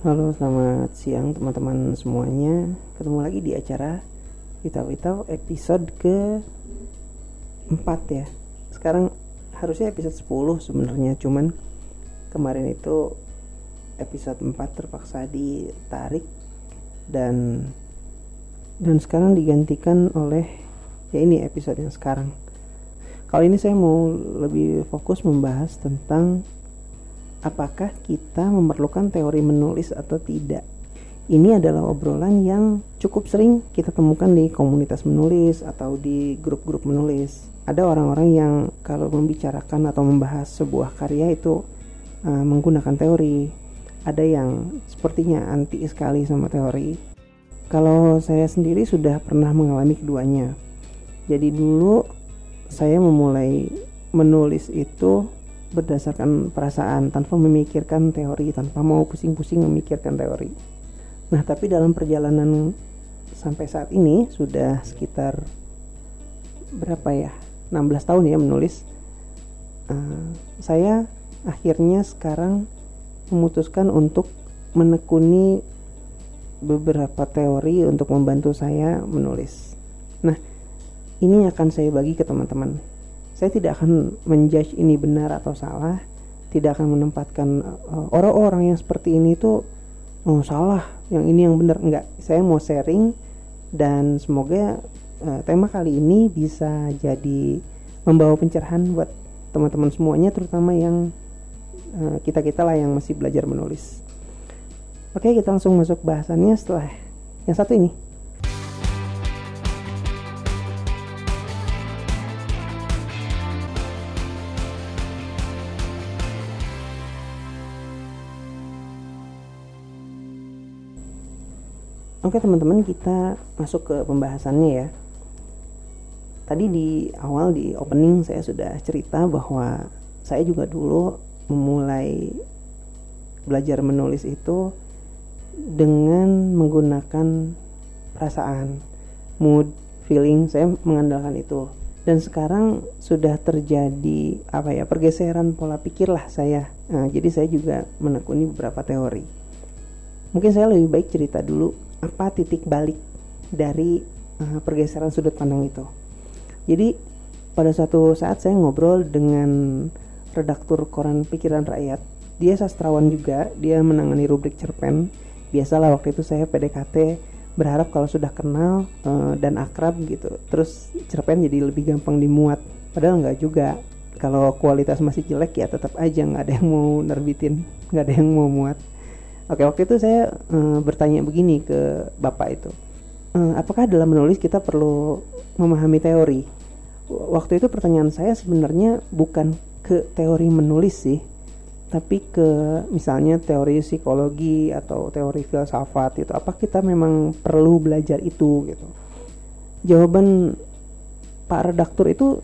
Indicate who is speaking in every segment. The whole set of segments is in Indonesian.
Speaker 1: Halo, selamat siang teman-teman semuanya. Ketemu lagi di acara Witau-Witau episode ke 4 ya. Sekarang harusnya episode 10 sebenarnya, cuman kemarin itu episode 4 terpaksa ditarik dan dan sekarang digantikan oleh ya ini episode yang sekarang. Kali ini saya mau lebih fokus membahas tentang apakah kita memerlukan teori menulis atau tidak. Ini adalah obrolan yang cukup sering kita temukan di komunitas menulis atau di grup-grup menulis. Ada orang-orang yang kalau membicarakan atau membahas sebuah karya itu uh, menggunakan teori. Ada yang sepertinya anti sekali sama teori. Kalau saya sendiri sudah pernah mengalami keduanya. Jadi dulu saya memulai menulis itu berdasarkan perasaan tanpa memikirkan teori tanpa mau pusing-pusing memikirkan teori. Nah tapi dalam perjalanan sampai saat ini sudah sekitar berapa ya? 16 tahun ya menulis. Uh, saya akhirnya sekarang memutuskan untuk menekuni beberapa teori untuk membantu saya menulis. Nah ini akan saya bagi ke teman-teman saya tidak akan menjudge ini benar atau salah. Tidak akan menempatkan uh, orang-orang yang seperti ini itu oh salah. Yang ini yang benar. Enggak. Saya mau sharing dan semoga uh, tema kali ini bisa jadi membawa pencerahan buat teman-teman semuanya terutama yang uh, kita kita lah yang masih belajar menulis. Oke kita langsung masuk bahasannya setelah yang satu ini Oke teman-teman kita masuk ke pembahasannya ya. Tadi di awal di opening saya sudah cerita bahwa saya juga dulu memulai belajar menulis itu dengan menggunakan perasaan, mood, feeling, saya mengandalkan itu. Dan sekarang sudah terjadi apa ya pergeseran pola pikir lah saya. Nah, jadi saya juga menekuni beberapa teori. Mungkin saya lebih baik cerita dulu apa titik balik dari uh, pergeseran sudut pandang itu. Jadi pada suatu saat saya ngobrol dengan redaktur koran Pikiran Rakyat. Dia sastrawan juga, dia menangani rubrik cerpen. Biasalah waktu itu saya PDKT berharap kalau sudah kenal uh, dan akrab gitu, terus cerpen jadi lebih gampang dimuat. Padahal nggak juga. Kalau kualitas masih jelek ya tetap aja nggak ada yang mau nerbitin, nggak ada yang mau muat. Oke, waktu itu saya uh, bertanya begini ke Bapak itu. Uh, apakah dalam menulis kita perlu memahami teori? Waktu itu pertanyaan saya sebenarnya bukan ke teori menulis sih, tapi ke misalnya teori psikologi atau teori filsafat itu. Apa kita memang perlu belajar itu gitu? Jawaban Pak redaktur itu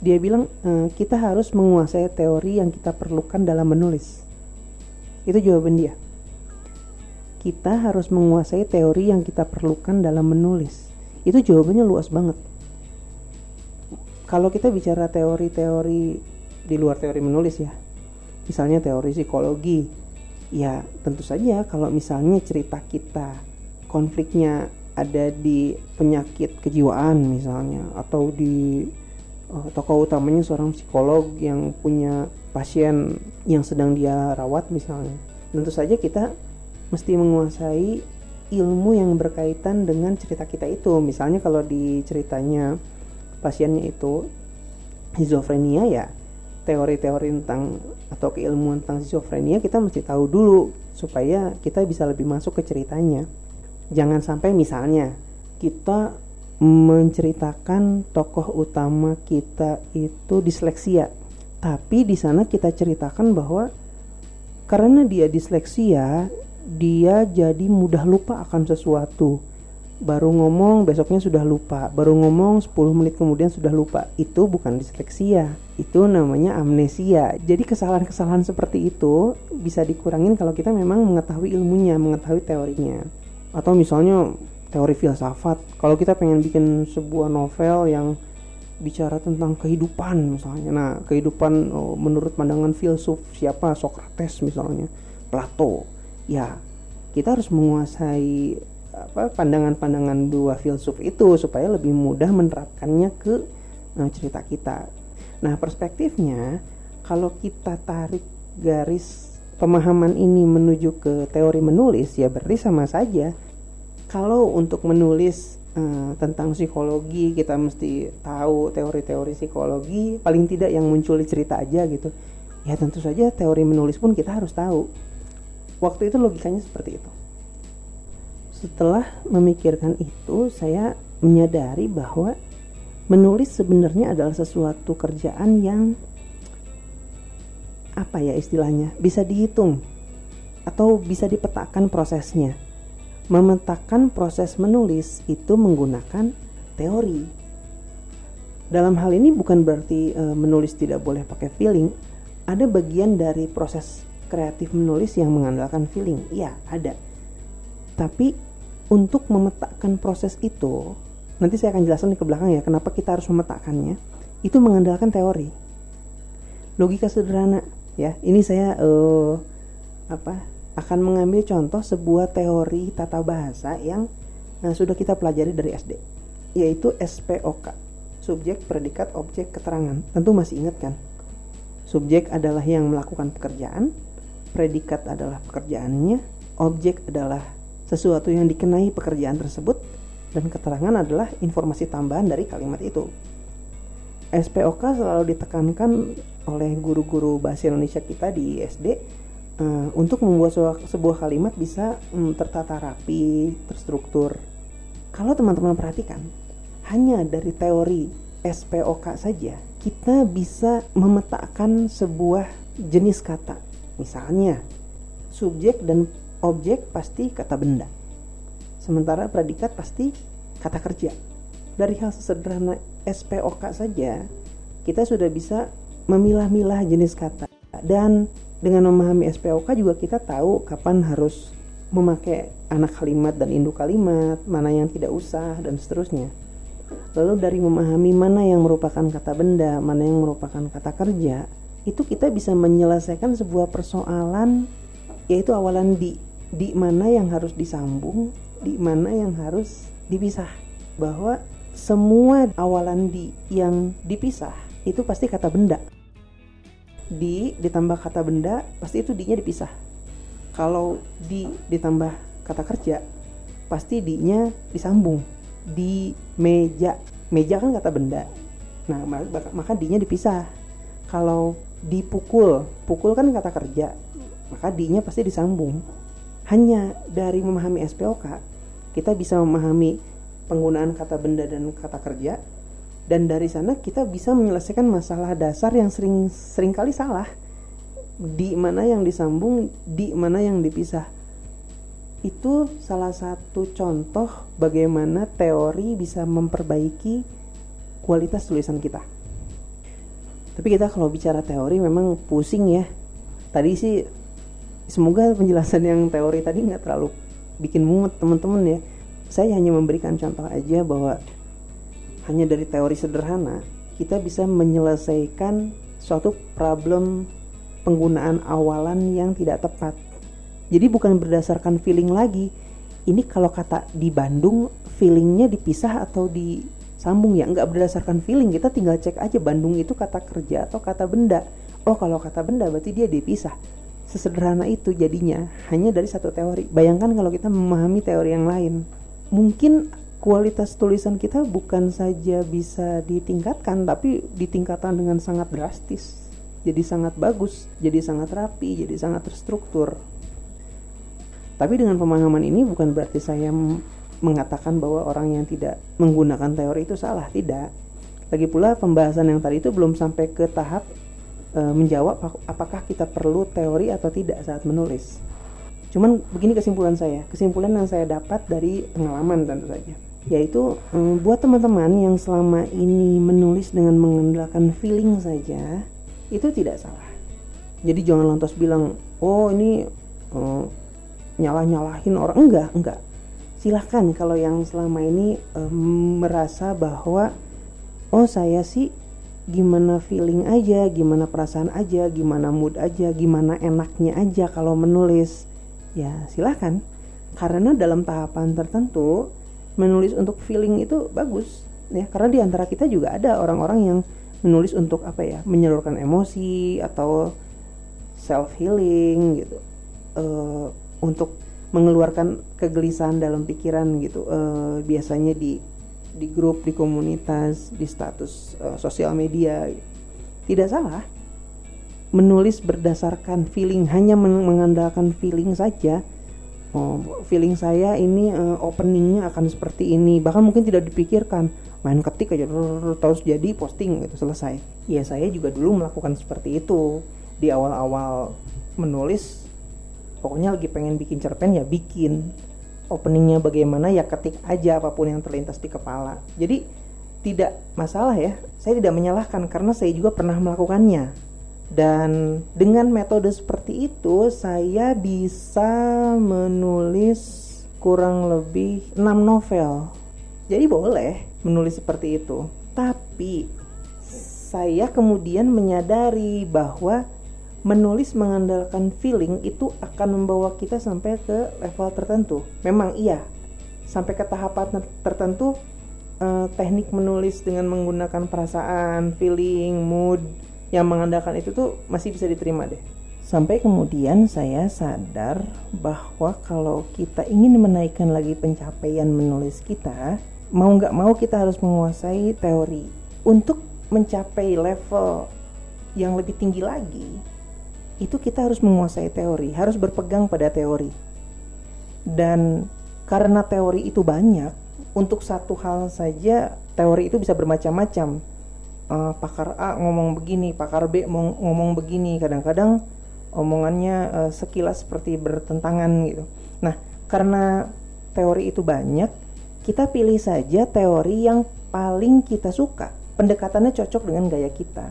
Speaker 1: dia bilang e, kita harus menguasai teori yang kita perlukan dalam menulis. Itu jawaban dia kita harus menguasai teori yang kita perlukan dalam menulis. Itu jawabannya luas banget. Kalau kita bicara teori-teori di luar teori menulis ya, misalnya teori psikologi, ya tentu saja kalau misalnya cerita kita konfliknya ada di penyakit kejiwaan misalnya atau di uh, tokoh utamanya seorang psikolog yang punya pasien yang sedang dia rawat misalnya tentu saja kita mesti menguasai ilmu yang berkaitan dengan cerita kita itu. Misalnya kalau di ceritanya pasiennya itu schizofrenia ya, teori-teori tentang atau keilmuan tentang schizofrenia kita mesti tahu dulu supaya kita bisa lebih masuk ke ceritanya. Jangan sampai misalnya kita menceritakan tokoh utama kita itu disleksia, tapi di sana kita ceritakan bahwa karena dia disleksia, dia jadi mudah lupa akan sesuatu. Baru ngomong besoknya sudah lupa. Baru ngomong 10 menit kemudian sudah lupa. Itu bukan disleksia itu namanya amnesia. Jadi kesalahan-kesalahan seperti itu bisa dikurangin kalau kita memang mengetahui ilmunya mengetahui teorinya. Atau misalnya teori filsafat. Kalau kita pengen bikin sebuah novel yang bicara tentang kehidupan misalnya. Nah kehidupan oh, menurut pandangan filsuf siapa? Socrates misalnya. Plato ya kita harus menguasai apa pandangan-pandangan dua filsuf itu supaya lebih mudah menerapkannya ke uh, cerita kita. Nah, perspektifnya kalau kita tarik garis pemahaman ini menuju ke teori menulis ya berarti sama saja. Kalau untuk menulis uh, tentang psikologi kita mesti tahu teori-teori psikologi paling tidak yang muncul di cerita aja gitu. Ya tentu saja teori menulis pun kita harus tahu. Waktu itu logikanya seperti itu. Setelah memikirkan itu saya menyadari bahwa menulis sebenarnya adalah sesuatu kerjaan yang apa ya istilahnya bisa dihitung atau bisa dipetakan prosesnya. Memetakan proses menulis itu menggunakan teori. Dalam hal ini bukan berarti e, menulis tidak boleh pakai feeling ada bagian dari proses kreatif menulis yang mengandalkan feeling. Iya ada. Tapi untuk memetakan proses itu nanti saya akan jelaskan di ke belakang ya kenapa kita harus memetakannya itu mengandalkan teori. Logika sederhana ya. Ini saya uh, apa akan mengambil contoh sebuah teori tata bahasa yang nah, sudah kita pelajari dari SD yaitu SPOK subjek predikat objek keterangan. Tentu masih ingat kan? Subjek adalah yang melakukan pekerjaan predikat adalah pekerjaannya objek adalah sesuatu yang dikenai pekerjaan tersebut dan keterangan adalah informasi tambahan dari kalimat itu. SPOK selalu ditekankan oleh guru-guru bahasa Indonesia kita di SD eh, untuk membuat sebuah, kalimat bisa um, tertata rapi, terstruktur. Kalau teman-teman perhatikan, hanya dari teori SPOK saja kita bisa memetakan sebuah jenis kata. Misalnya, subjek dan objek pasti kata benda. Sementara predikat pasti kata kerja. Dari hal sesederhana SPOK saja, kita sudah bisa memilah-milah jenis kata. Dan dengan memahami SPOK juga kita tahu kapan harus memakai anak kalimat dan induk kalimat, mana yang tidak usah, dan seterusnya. Lalu dari memahami mana yang merupakan kata benda, mana yang merupakan kata kerja, itu kita bisa menyelesaikan sebuah persoalan yaitu awalan di di mana yang harus disambung, di mana yang harus dipisah. Bahwa semua awalan di yang dipisah itu pasti kata benda. Di ditambah kata benda pasti itu di-nya dipisah. Kalau di ditambah kata kerja pasti di-nya disambung. Di meja, meja kan kata benda. Nah, maka di-nya dipisah. Kalau dipukul, pukul kan kata kerja, maka di-nya pasti disambung. Hanya dari memahami SPOK kita bisa memahami penggunaan kata benda dan kata kerja dan dari sana kita bisa menyelesaikan masalah dasar yang sering sering kali salah. Di mana yang disambung di mana yang dipisah. Itu salah satu contoh bagaimana teori bisa memperbaiki kualitas tulisan kita tapi kita kalau bicara teori memang pusing ya. Tadi sih semoga penjelasan yang teori tadi nggak terlalu bikin mumet teman-teman ya. Saya hanya memberikan contoh aja bahwa hanya dari teori sederhana kita bisa menyelesaikan suatu problem penggunaan awalan yang tidak tepat. Jadi bukan berdasarkan feeling lagi. Ini kalau kata di Bandung feelingnya dipisah atau disambung ya nggak berdasarkan feeling kita tinggal cek aja Bandung itu kata kerja atau kata benda oh kalau kata benda berarti dia dipisah sesederhana itu jadinya hanya dari satu teori. Bayangkan kalau kita memahami teori yang lain. Mungkin kualitas tulisan kita bukan saja bisa ditingkatkan tapi ditingkatkan dengan sangat drastis. Jadi sangat bagus, jadi sangat rapi, jadi sangat terstruktur. Tapi dengan pemahaman ini bukan berarti saya mengatakan bahwa orang yang tidak menggunakan teori itu salah, tidak. Lagi pula pembahasan yang tadi itu belum sampai ke tahap e, menjawab apakah kita perlu teori atau tidak saat menulis. Cuman begini kesimpulan saya, kesimpulan yang saya dapat dari pengalaman tentu saja, yaitu e, buat teman-teman yang selama ini menulis dengan mengandalkan feeling saja, itu tidak salah. Jadi jangan lantas bilang, oh ini e, nyalah-nyalahin orang, enggak, enggak. Silahkan kalau yang selama ini e, merasa bahwa oh saya sih gimana feeling aja, gimana perasaan aja, gimana mood aja, gimana enaknya aja kalau menulis. ya silahkan. Karena dalam tahapan tertentu menulis untuk feeling itu bagus ya. Karena di antara kita juga ada orang-orang yang menulis untuk apa ya menyalurkan emosi atau self healing gitu. Uh, untuk mengeluarkan kegelisahan dalam pikiran gitu. Uh, biasanya di di grup di komunitas di status uh, sosial media. Tidak salah menulis berdasarkan feeling hanya mengandalkan feeling saja. Oh, feeling saya ini uh, openingnya akan seperti ini. Bahkan mungkin tidak dipikirkan. Main ketik aja terus jadi posting gitu selesai. Ya saya juga dulu melakukan seperti itu. Di awal-awal menulis pokoknya lagi pengen bikin cerpen ya bikin openingnya bagaimana ya ketik aja apa pun yang terlintas di kepala jadi tidak masalah ya saya tidak menyalahkan karena saya juga pernah melakukannya dan dengan metode seperti itu saya bisa menulis kurang lebih 6 novel. Jadi boleh menulis seperti itu. Tapi saya kemudian menyadari bahwa menulis mengandalkan feeling itu akan membawa kita sampai ke level tertentu. Memang iya, sampai ke tahapan tertentu eh, teknik menulis dengan menggunakan perasaan, feeling, mood yang mengandalkan itu tuh masih bisa diterima deh. Sampai kemudian saya sadar bahwa kalau kita ingin menaikkan lagi pencapaian menulis kita, mau nggak mau kita harus menguasai teori. Untuk mencapai level yang lebih tinggi lagi, itu kita harus menguasai teori, harus berpegang pada teori. Dan karena teori itu banyak, untuk satu hal saja teori itu bisa bermacam-macam uh, pakar A ngomong begini, pakar B ngomong begini. Kadang-kadang omongannya uh, sekilas seperti bertentangan gitu. Nah, karena teori itu banyak, kita pilih saja teori yang paling kita suka. Pendekatannya cocok dengan gaya kita.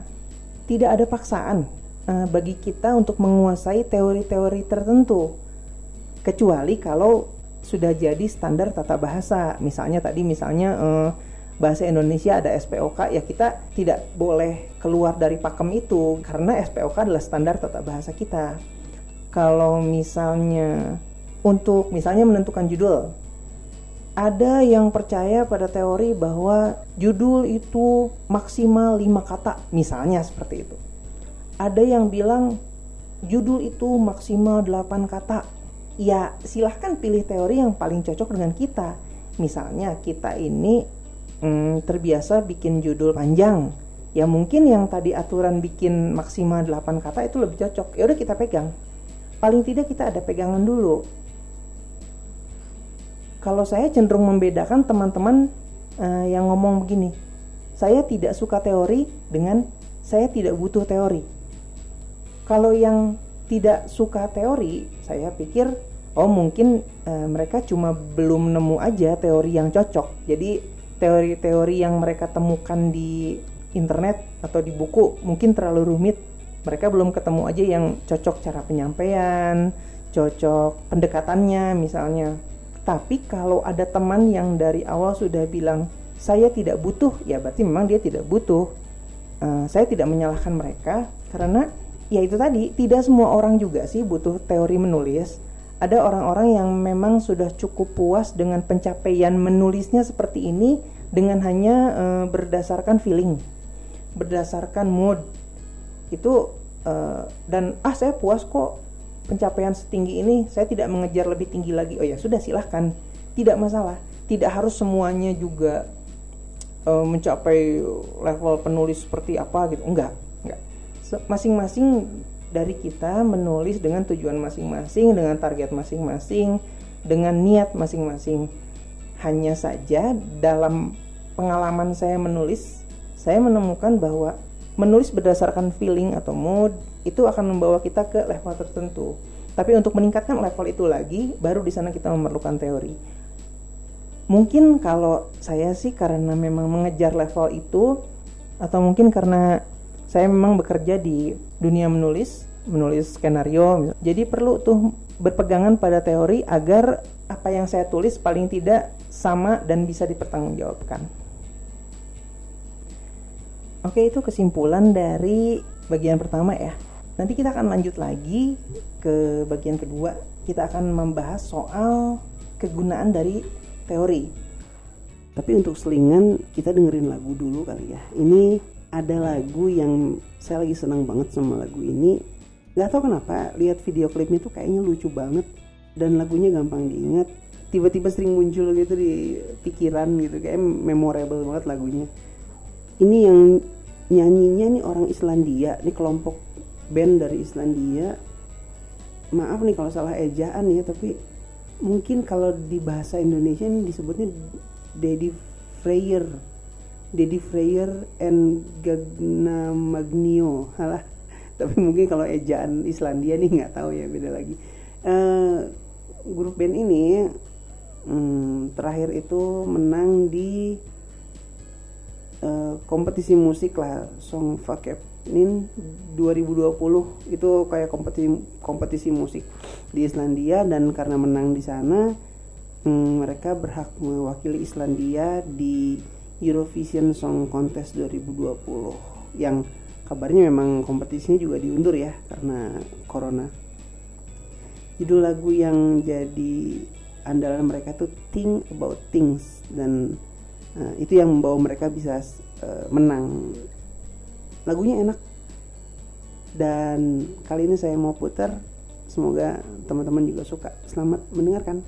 Speaker 1: Tidak ada paksaan uh, bagi kita untuk menguasai teori-teori tertentu. Kecuali kalau sudah jadi standar tata bahasa. Misalnya tadi misalnya uh, bahasa Indonesia ada SPOK ya kita tidak boleh keluar dari pakem itu karena SPOK adalah standar tata bahasa kita. Kalau misalnya untuk misalnya menentukan judul ada yang percaya pada teori bahwa judul itu maksimal 5 kata, misalnya seperti itu. Ada yang bilang judul itu maksimal 8 kata. Ya, silahkan pilih teori yang paling cocok dengan kita. Misalnya kita ini hmm, terbiasa bikin judul panjang. Ya mungkin yang tadi aturan bikin maksimal 8 kata itu lebih cocok. Ya udah kita pegang. Paling tidak kita ada pegangan dulu. Kalau saya cenderung membedakan teman-teman uh, yang ngomong begini saya tidak suka teori dengan saya tidak butuh teori kalau yang tidak suka teori saya pikir oh mungkin uh, mereka cuma belum nemu aja teori yang cocok. Jadi teori-teori yang mereka temukan di internet atau di buku mungkin terlalu rumit. Mereka belum ketemu aja yang cocok cara penyampaian cocok pendekatannya misalnya. Tapi kalau ada teman yang dari awal sudah bilang saya tidak butuh ya berarti memang dia tidak butuh. Uh, saya tidak menyalahkan mereka karena ya itu tadi tidak semua orang juga sih butuh teori menulis. Ada orang-orang yang memang sudah cukup puas dengan pencapaian menulisnya seperti ini dengan hanya uh, berdasarkan feeling, berdasarkan mood. Itu uh, dan ah saya puas kok pencapaian setinggi ini saya tidak mengejar lebih tinggi lagi. Oh ya sudah silahkan. Tidak masalah. Tidak harus semuanya juga uh, mencapai level penulis seperti apa gitu. Enggak masing-masing dari kita menulis dengan tujuan masing-masing, dengan target masing-masing, dengan niat masing-masing. Hanya saja dalam pengalaman saya menulis, saya menemukan bahwa menulis berdasarkan feeling atau mood itu akan membawa kita ke level tertentu. Tapi untuk meningkatkan level itu lagi, baru di sana kita memerlukan teori. Mungkin kalau saya sih karena memang mengejar level itu atau mungkin karena saya memang bekerja di dunia menulis, menulis skenario. Jadi perlu tuh berpegangan pada teori agar apa yang saya tulis paling tidak sama dan bisa dipertanggungjawabkan. Oke, itu kesimpulan dari bagian pertama ya.
Speaker 2: nanti kita akan lanjut lagi ke bagian kedua kita akan membahas soal kegunaan dari teori tapi untuk selingan kita dengerin lagu dulu kali ya ini ada lagu yang saya lagi senang banget sama lagu ini. Nggak tahu kenapa lihat video klipnya tuh kayaknya lucu banget. Dan lagunya gampang diingat. Tiba-tiba sering muncul gitu di pikiran gitu kayak memorable banget lagunya. Ini yang nyanyinya nih orang Islandia ini kelompok band dari Islandia. Maaf nih kalau salah ejaan ya tapi mungkin kalau di bahasa Indonesia ini disebutnya Daddy Freyer Daddy Freyer and Gagna Magnio. Halah tapi mungkin kalau ejaan Islandia nih nggak tahu ya beda lagi. Uh, grup band ini hmm, terakhir itu menang di uh, kompetisi musik lah Song Fakepnin 2020 itu kayak kompetisi kompetisi musik di Islandia dan karena menang di sana hmm, mereka berhak mewakili Islandia di Eurovision Song Contest 2020 yang kabarnya memang kompetisinya juga diundur ya karena corona. Judul lagu yang jadi andalan mereka tuh Think About Things dan uh, itu yang membawa mereka bisa uh, menang. Lagunya enak. Dan kali ini saya mau putar. Semoga teman-teman juga suka. Selamat mendengarkan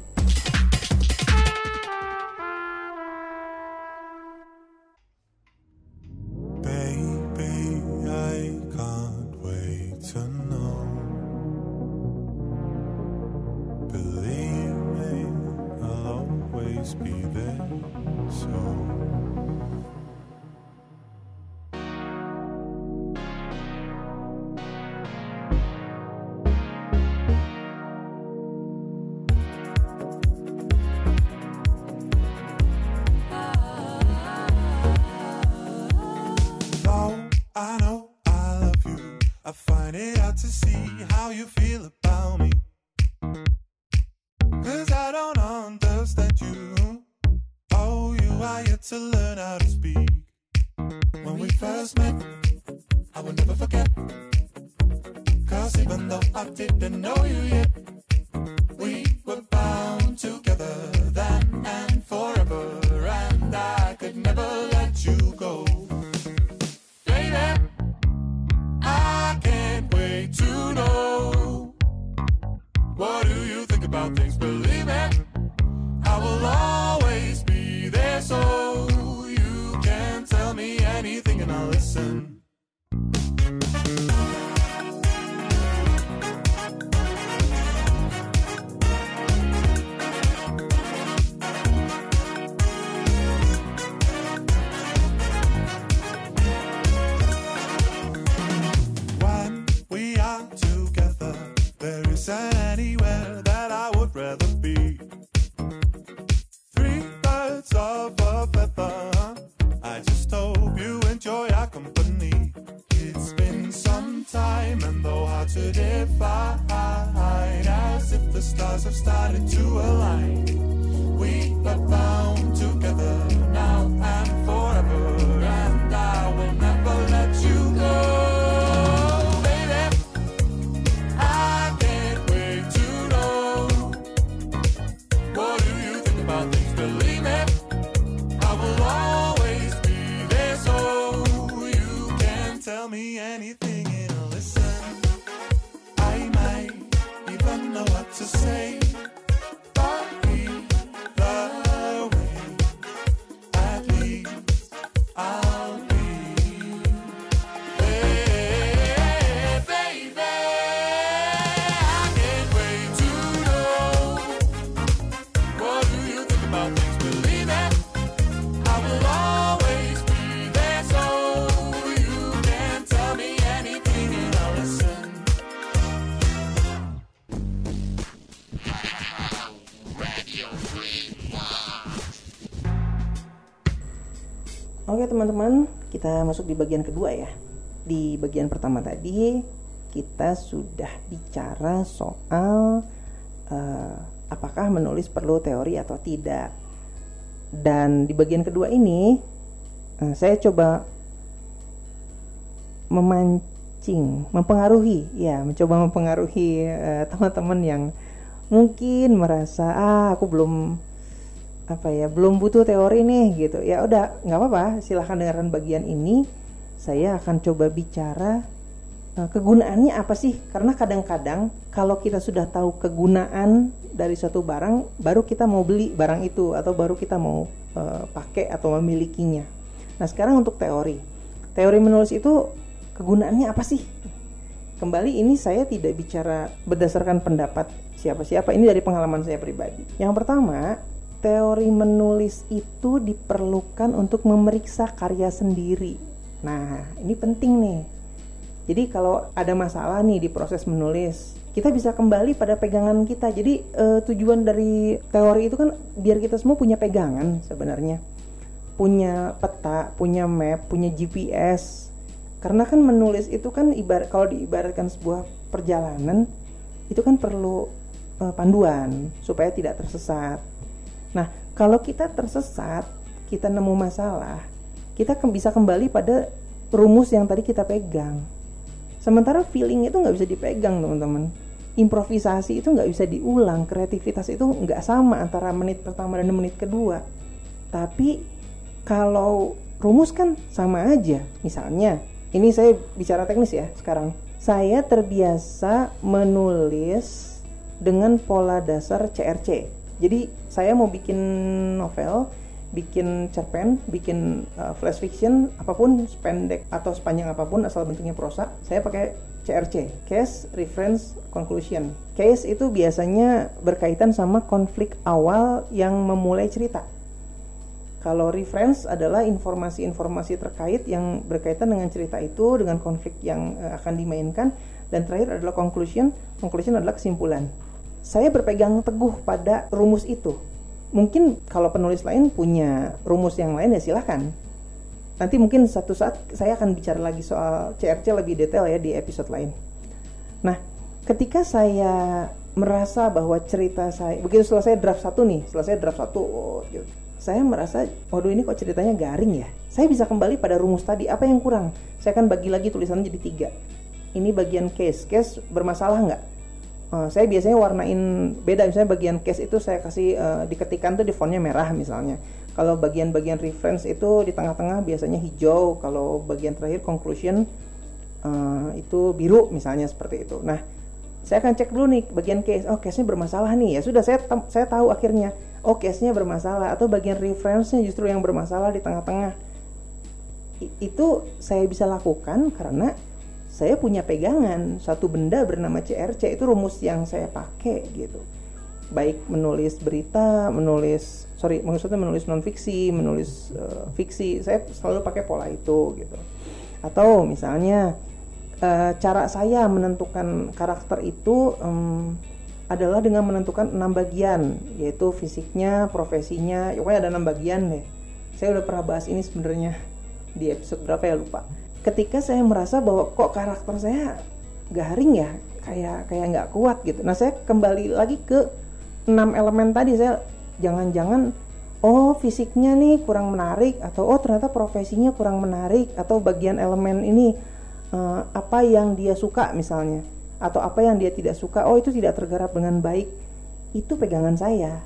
Speaker 2: even though I didn't know you yet. divide As if the stars have started to align. We are bound together. Kita masuk di bagian kedua ya. Di bagian pertama tadi kita sudah bicara soal uh, apakah menulis perlu teori atau tidak. Dan di bagian kedua ini uh, saya coba memancing
Speaker 1: mempengaruhi, ya, mencoba mempengaruhi uh, teman-teman yang mungkin merasa ah aku belum apa ya belum butuh teori nih gitu. Ya udah nggak apa-apa silahkan dengarkan bagian ini. Saya akan coba bicara uh, kegunaannya apa sih? Karena kadang-kadang kalau kita sudah tahu kegunaan dari suatu barang baru kita mau beli barang itu atau baru kita mau uh, pakai atau memilikinya. Nah sekarang untuk teori. Teori menulis itu kegunaannya apa sih? Kembali ini saya tidak bicara berdasarkan pendapat siapa-siapa ini dari pengalaman saya pribadi. Yang pertama teori menulis itu diperlukan untuk memeriksa karya sendiri. Nah, ini penting nih. Jadi kalau ada masalah nih di proses menulis, kita bisa kembali pada pegangan kita. Jadi uh, tujuan dari teori itu kan biar kita semua punya pegangan sebenarnya. Punya peta, punya map, punya GPS. Karena kan menulis itu kan ibarat kalau diibaratkan sebuah perjalanan itu kan perlu uh, panduan supaya tidak tersesat Nah, kalau kita tersesat, kita nemu masalah, kita bisa kembali pada rumus yang tadi kita pegang. Sementara feeling itu nggak bisa dipegang, teman-teman. Improvisasi itu nggak bisa diulang, kreativitas itu nggak sama antara menit pertama dan menit kedua. Tapi kalau rumus kan sama aja. Misalnya, ini saya bicara teknis ya sekarang. Saya terbiasa menulis dengan pola dasar CRC jadi saya mau bikin novel bikin cerpen, bikin uh, flash fiction, apa pun pendek atau sepanjang apa pun asal bentuknya prosa, saya pakai CRC, Case Reference Conclusion. Case itu biasanya berkaitan sama konflik awal yang memulai cerita. Kalau reference adalah informasi-informasi terkait yang berkaitan dengan cerita itu, dengan konflik yang uh, akan dimainkan, dan terakhir adalah conclusion. Conclusion adalah kesimpulan saya berpegang teguh pada rumus itu. Mungkin kalau penulis lain punya rumus yang lain ya silahkan. Nanti mungkin satu saat saya akan bicara lagi soal CRC lebih detail ya di episode lain. Nah, ketika saya merasa bahwa cerita saya begitu selesai draft satu nih, selesai draft satu, oh, gitu. saya merasa, waduh ini kok ceritanya garing ya. Saya bisa kembali pada rumus tadi, apa yang kurang? Saya akan bagi lagi tulisannya jadi tiga. Ini bagian case, case bermasalah nggak? Uh, saya biasanya warnain beda. Misalnya bagian case itu saya kasih uh, diketikan tuh di fontnya merah misalnya. Kalau bagian-bagian reference itu di tengah-tengah biasanya hijau. Kalau bagian terakhir conclusion uh, itu biru misalnya seperti itu. Nah saya akan cek dulu nih bagian case. Oh case-nya bermasalah nih. Ya sudah saya saya tahu akhirnya. Oh case-nya bermasalah. Atau bagian reference-nya justru yang bermasalah di tengah-tengah. Itu saya bisa lakukan karena saya punya pegangan. Satu benda bernama CRC itu rumus yang saya pakai gitu. Baik menulis berita menulis sorry maksudnya menulis non fiksi menulis uh, fiksi saya selalu pakai pola itu gitu. Atau misalnya uh, cara saya menentukan karakter itu um, adalah dengan menentukan enam bagian yaitu fisiknya profesinya pokoknya ada enam bagian deh. Saya udah pernah bahas ini sebenarnya di episode berapa ya lupa ketika saya merasa bahwa kok karakter saya garing ya kayak kayak nggak kuat gitu. Nah saya kembali lagi ke enam elemen tadi saya jangan-jangan oh fisiknya nih kurang menarik atau oh ternyata profesinya kurang menarik atau bagian elemen ini uh, apa yang dia suka misalnya atau apa yang dia tidak suka oh itu tidak tergarap dengan baik. Itu pegangan saya.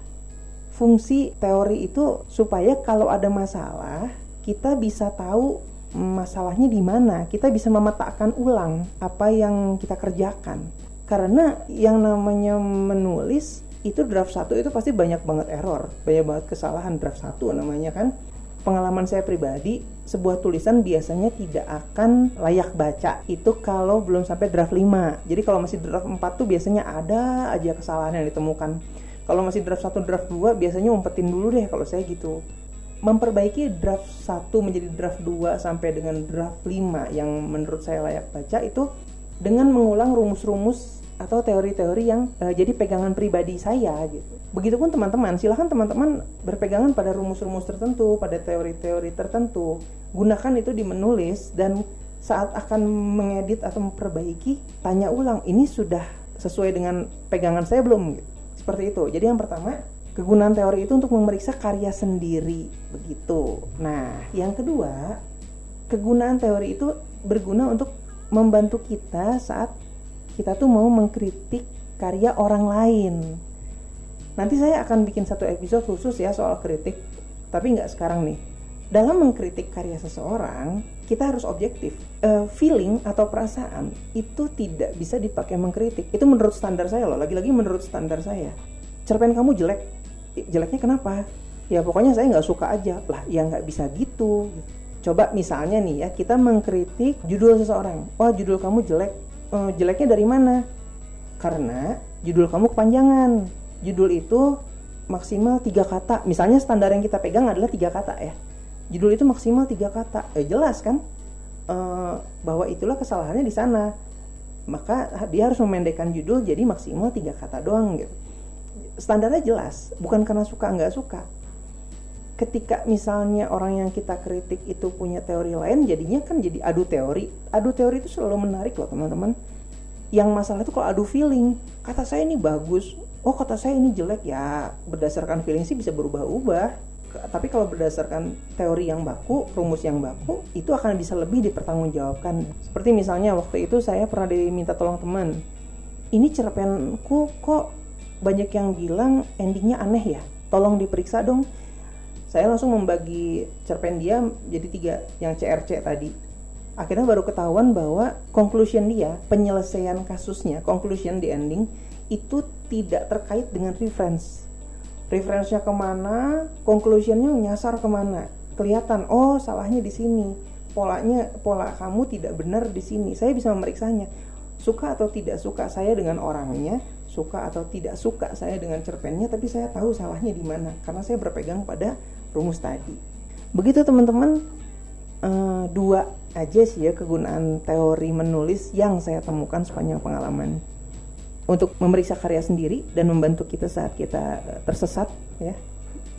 Speaker 1: Fungsi teori itu supaya kalau ada masalah kita bisa tahu masalahnya di mana kita bisa memetakan ulang apa yang kita kerjakan. Karena yang namanya menulis itu draft satu itu pasti banyak banget error banyak banget kesalahan. Draft satu namanya kan pengalaman saya pribadi sebuah tulisan biasanya tidak akan layak baca. Itu kalau belum sampai draft 5 jadi kalau masih draft 4 tuh biasanya ada aja kesalahan yang ditemukan. Kalau masih draft 1 draft 2 biasanya umpetin dulu deh kalau saya gitu memperbaiki draft 1 menjadi draft 2 sampai dengan draft 5 yang menurut saya layak baca itu dengan mengulang rumus-rumus atau teori-teori yang uh, jadi pegangan pribadi saya gitu. Begitupun teman-teman, silahkan teman-teman berpegangan pada rumus-rumus tertentu, pada teori-teori tertentu. Gunakan itu di menulis dan saat akan mengedit atau memperbaiki, tanya ulang, ini sudah sesuai dengan pegangan saya belum? Gitu. Seperti itu. Jadi yang pertama, Kegunaan teori itu untuk memeriksa karya sendiri, begitu. Nah, yang kedua, kegunaan teori itu berguna untuk membantu kita saat kita tuh mau mengkritik karya orang lain. Nanti saya akan bikin satu episode khusus ya soal kritik, tapi nggak sekarang nih. Dalam mengkritik karya seseorang, kita harus objektif. Uh, feeling atau perasaan itu tidak bisa dipakai mengkritik. Itu menurut standar saya loh. Lagi-lagi menurut standar saya. Cerpen kamu jelek. Jeleknya kenapa? Ya pokoknya saya nggak suka aja. Lah, ya nggak bisa gitu. Coba misalnya nih ya, kita mengkritik judul seseorang. Wah, judul kamu jelek. Uh, jeleknya dari mana? Karena judul kamu kepanjangan. Judul itu maksimal tiga kata. Misalnya standar yang kita pegang adalah tiga kata ya judul itu maksimal tiga kata eh jelas kan e, bahwa itulah kesalahannya di sana maka dia harus memendekkan judul jadi maksimal tiga kata doang gitu standarnya jelas bukan karena suka nggak suka. Ketika misalnya orang yang kita kritik itu punya teori lain jadinya kan jadi adu teori. Adu teori itu selalu menarik loh teman-teman. Yang masalah itu kalau adu feeling kata saya ini bagus. Oh kata saya ini jelek ya berdasarkan feeling sih bisa berubah-ubah. Tapi kalau berdasarkan teori yang baku, rumus yang baku, itu akan bisa lebih dipertanggungjawabkan. Seperti misalnya waktu itu saya pernah diminta tolong teman, ini cerpenku kok banyak yang bilang endingnya aneh ya, tolong diperiksa dong. Saya langsung membagi cerpen dia jadi tiga, yang CRC tadi. Akhirnya baru ketahuan bahwa conclusion dia, penyelesaian kasusnya, conclusion di ending, itu tidak terkait dengan reference referensinya ke mana, conclusionnya nyasar ke mana, kelihatan. Oh, salahnya di sini. Polanya, pola kamu tidak benar di sini. Saya bisa memeriksanya. Suka atau tidak suka saya dengan orangnya, suka atau tidak suka saya dengan cerpennya, tapi saya tahu salahnya di mana karena saya berpegang pada rumus tadi. Begitu teman-teman, uh, dua aja sih ya kegunaan teori menulis yang saya temukan sepanjang pengalaman. Untuk memeriksa karya sendiri dan membantu kita saat kita eh, tersesat ya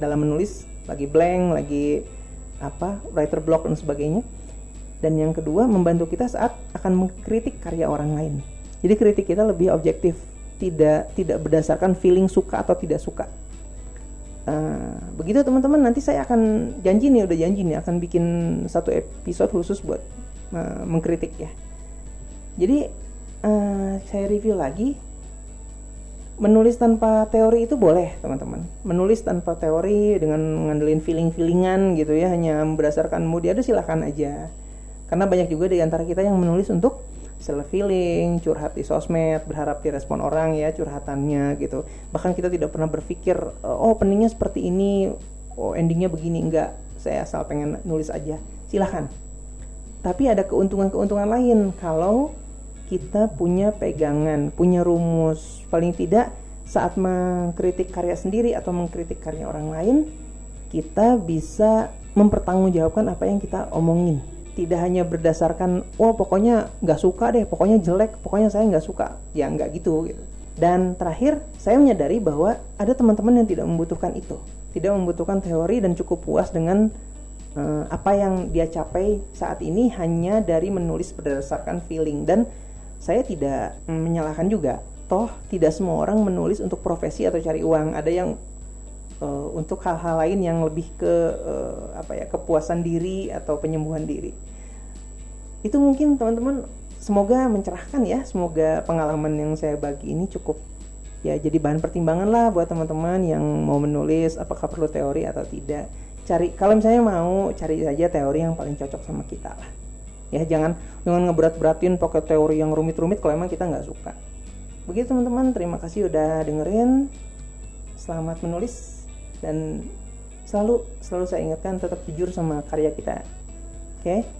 Speaker 1: dalam menulis lagi blank lagi apa writer block dan sebagainya. Dan yang kedua membantu kita saat akan mengkritik karya orang lain. Jadi kritik kita lebih objektif tidak tidak berdasarkan feeling suka atau tidak suka. Uh, begitu teman-teman. Nanti saya akan janji nih udah janji nih akan bikin satu episode khusus buat uh, mengkritik ya. Jadi uh, saya review lagi. Menulis tanpa teori itu boleh teman-teman. Menulis tanpa teori dengan ngandelin feeling-feelingan gitu ya hanya berdasarkan mood ya silahkan aja. Karena banyak juga di antara kita yang menulis untuk self feeling curhat di sosmed berharap direspon orang ya curhatannya gitu. Bahkan kita tidak pernah berpikir oh pentingnya seperti ini oh endingnya begini. Enggak saya asal pengen nulis aja. Silahkan tapi ada keuntungan-keuntungan lain. Kalau kita punya pegangan, punya rumus. Paling tidak saat mengkritik karya sendiri atau mengkritik karya orang lain, kita bisa mempertanggungjawabkan apa yang kita omongin. Tidak hanya berdasarkan, oh pokoknya nggak suka deh, pokoknya jelek, pokoknya saya nggak suka. Ya nggak gitu, gitu. Dan terakhir, saya menyadari bahwa ada teman-teman yang tidak membutuhkan itu. Tidak membutuhkan teori dan cukup puas dengan uh, apa yang dia capai saat ini hanya dari menulis berdasarkan feeling. Dan saya tidak menyalahkan juga toh tidak semua orang menulis untuk profesi atau cari uang ada yang uh, untuk hal-hal lain yang lebih ke uh, apa ya kepuasan diri atau penyembuhan diri itu mungkin teman-teman semoga mencerahkan ya. Semoga pengalaman yang saya bagi ini cukup ya jadi bahan pertimbangan lah buat teman-teman yang mau menulis apakah perlu teori atau tidak. Cari kalau misalnya mau cari saja teori yang paling cocok sama kita lah. Ya jangan jangan ngeberat-beratin pakai teori yang rumit-rumit kalau emang kita nggak suka. Begitu teman-teman. Terima kasih udah dengerin. Selamat menulis. Dan selalu selalu saya ingatkan tetap jujur sama karya kita. Oke